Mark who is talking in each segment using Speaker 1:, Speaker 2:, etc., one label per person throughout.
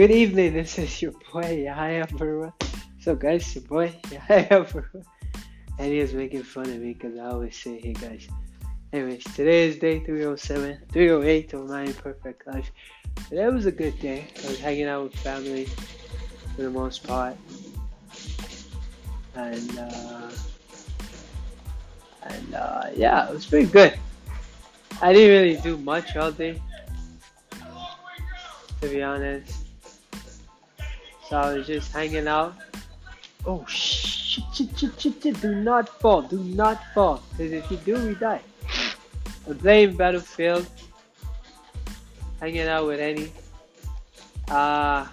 Speaker 1: Good evening, this is your boy Yahya Barua. So guys, your boy Yahya Barua. And he is making fun of me because I always say, hey guys. Anyways, today is day 307, 308 of my perfect life. Today was a good day. I was hanging out with family for the most part. And, uh, and, uh, yeah, it was pretty good. I didn't really do much all day, to be honest. So I was just hanging out. Oh shit, shit, shit, shit, shit. Do not fall. Do not fall. Because if you do, we die. I'm playing Battlefield. Hanging out with Annie. Uh,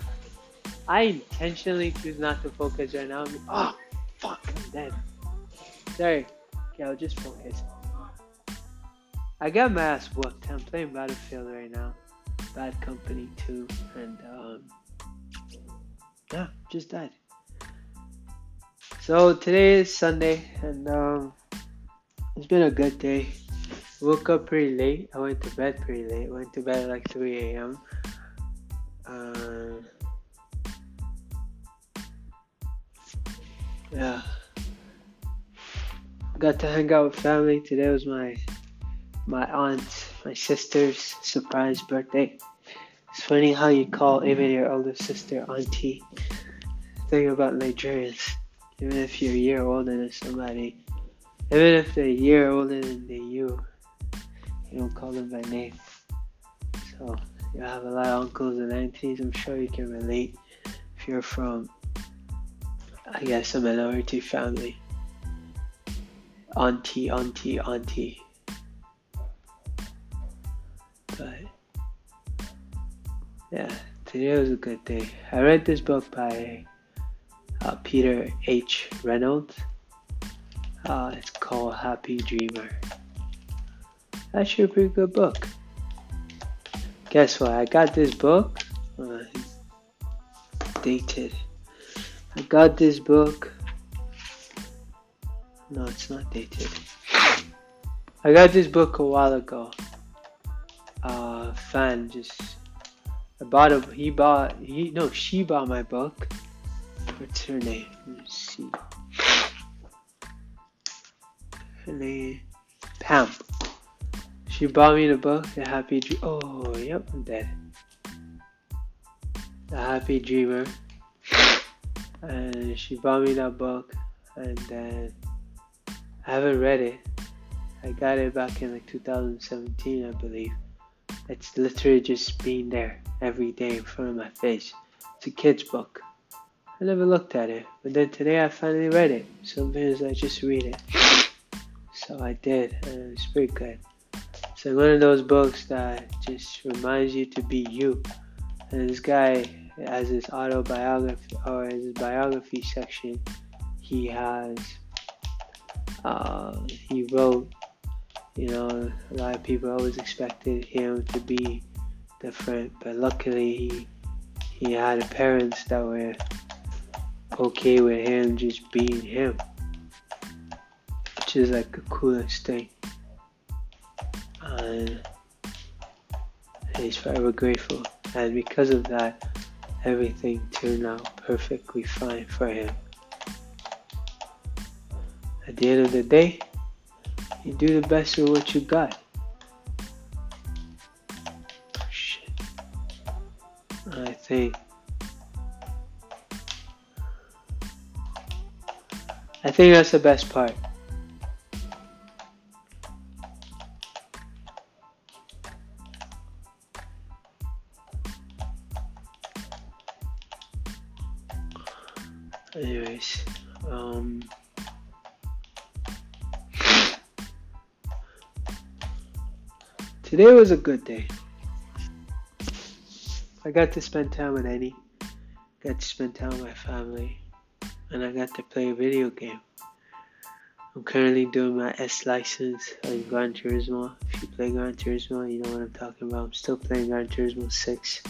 Speaker 1: I intentionally choose not to focus right now. Oh, fuck, I'm dead. Sorry. Okay, I'll just focus. I got my ass whooped. I'm playing Battlefield right now. Bad Company 2. And, um, yeah, just died. So today is Sunday, and um, it's been a good day. Woke up pretty late. I went to bed pretty late. Went to bed at like 3 a.m. Uh, yeah. Got to hang out with family. Today was my my aunt, my sister's surprise birthday. It's funny how you call even your older sister auntie. Thing about Nigerians, even if you're a year older than somebody, even if they're a year older than you, you don't call them by name. So you have a lot of uncles and aunties. I'm sure you can relate if you're from, I guess, a minority family. Auntie, auntie, auntie. But yeah, today was a good day. I read this book by uh, Peter H. Reynolds. Uh, it's called Happy Dreamer. Actually, a pretty good book. Guess what? I got this book. Uh, dated. I got this book. No, it's not dated. I got this book a while ago. Uh, fan just I bought a. He bought. He no. She bought my book. What's her name? Let me see. Her name. Pam. She bought me the book. The Happy Dream. Oh, yep. I'm dead. The Happy Dreamer. And she bought me that book, and then I haven't read it. I got it back in like 2017, I believe. It's literally just being there every day in front of my face. It's a kid's book. I never looked at it, but then today I finally read it. Sometimes I just read it. So I did, and it's pretty good. It's like one of those books that just reminds you to be you. And this guy, as his autobiography or his biography section, he has, uh, he wrote, you know, a lot of people always expected him to be different, but luckily he he had parents that were okay with him just being him, which is like the coolest thing. And he's forever grateful, and because of that, everything turned out perfectly fine for him. At the end of the day, you do the best with what you got. I think that's the best part. Anyways, um, today was a good day. I got to spend time with Eddie, got to spend time with my family, and I got to play a video game. I'm currently doing my S license on Gran Turismo. If you play Gran Turismo, you know what I'm talking about. I'm still playing Gran Turismo 6.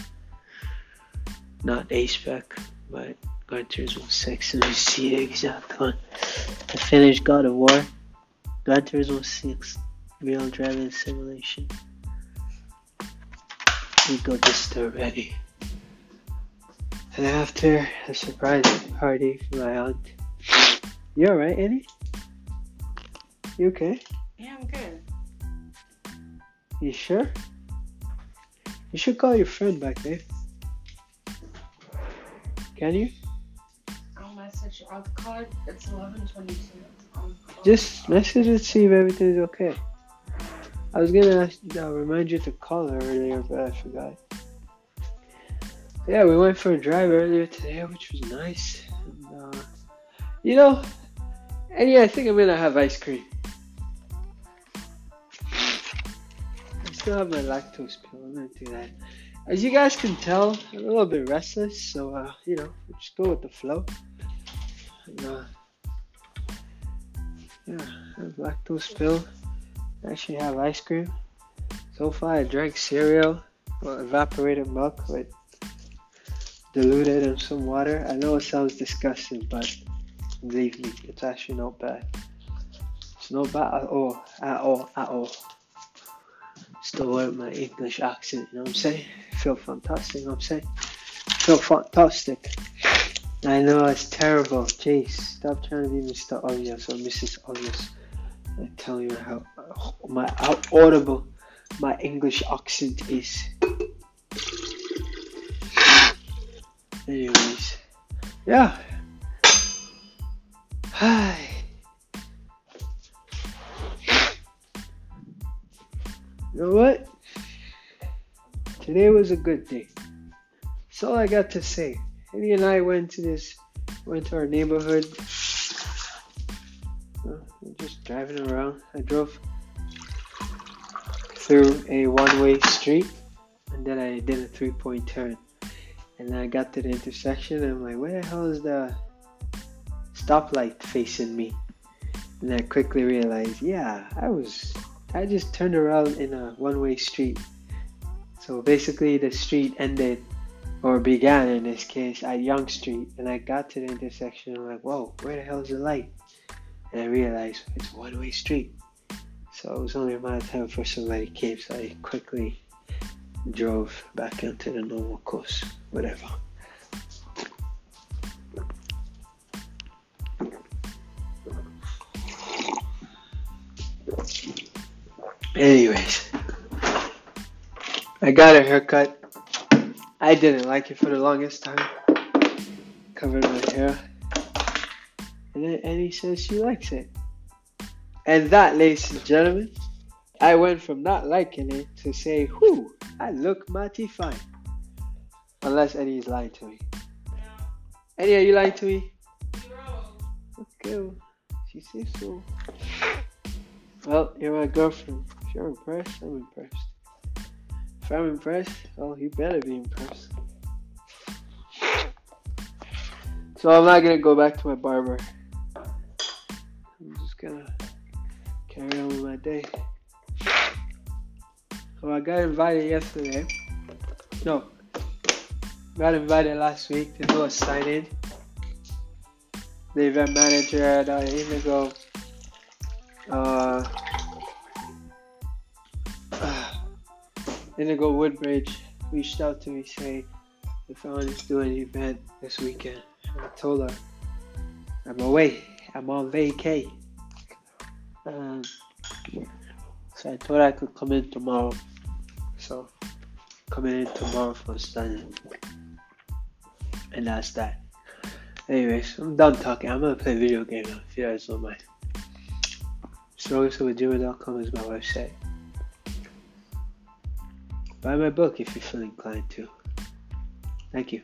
Speaker 1: Not A spec, but Gran Turismo 6. Let me see the exact one. I finished God of War, Gran Turismo 6, Real Driving Simulation we got this already. And after a surprise party for my aunt. You alright, Annie? You okay?
Speaker 2: Yeah, I'm good.
Speaker 1: You sure? You should call your friend back there. Can you?
Speaker 2: I'll message. I'll call it. It's 11:22.
Speaker 1: Just message and see if everything's okay. I was gonna ask, uh, remind you to call her earlier, but I forgot. Yeah, we went for a drive earlier today, which was nice. And, uh, you know, and yeah, I think I'm gonna have ice cream. I still have my lactose pill. I'm gonna do that. As you guys can tell, I'm a little bit restless, so uh, you know, just go with the flow. And, uh, yeah, I have lactose pill. I actually have ice cream. So far, I drank cereal or evaporated milk with diluted in some water. I know it sounds disgusting, but believe me, it's actually not bad. It's not bad at all, at all, at all. Still wearing my English accent, you know what I'm saying? feel fantastic, you know what I'm saying? feel fantastic. I know it's terrible. Jeez, stop trying to be Mr. Obvious or Mrs. Obvious. I tell you how my how audible my English accent is. Anyways, yeah. Hi. You know what? Today was a good day. That's all I got to say. Eddie and I went to this, went to our neighborhood. Uh, just driving around. I drove through a one-way street, and then I did a three-point turn. And I got to the intersection, and I'm like, where the hell is the stoplight facing me? And I quickly realized, yeah, I was, I just turned around in a one-way street. So basically, the street ended or began in this case at Yonge Street, and I got to the intersection. And I'm like, whoa, where the hell is the light? And I realized it's one way street. So it was only a matter of time before somebody came, so I quickly drove back into the normal course, whatever. Anyways, I got a haircut I didn't like it for the longest time. Covered my hair. And then Annie says she likes it. And that, ladies and gentlemen, I went from not liking it to say, whoo, I look mighty fine. Unless Eddie is lying to me. Eddie, are you lying to me? Okay, well, she says so. Well, you're my girlfriend. If you're impressed, I'm impressed. If I'm impressed, oh, you better be impressed. So I'm not gonna go back to my barber. I'm just gonna carry on with my day. So I got invited yesterday. No, got invited last week do a sign-in. The event manager at uh, Indigo uh, Indigo Woodbridge reached out to me saying if I wanted to do an event this weekend. And I told her I'm away. I'm on vacay. Um, so I thought I could come in tomorrow. So coming in tomorrow for studying. And that's that. Anyways, I'm done talking. I'm gonna play video game now if you guys don't mind. StrugglesWithJimmy.com is my website. Buy my book if you feel inclined to. Thank you.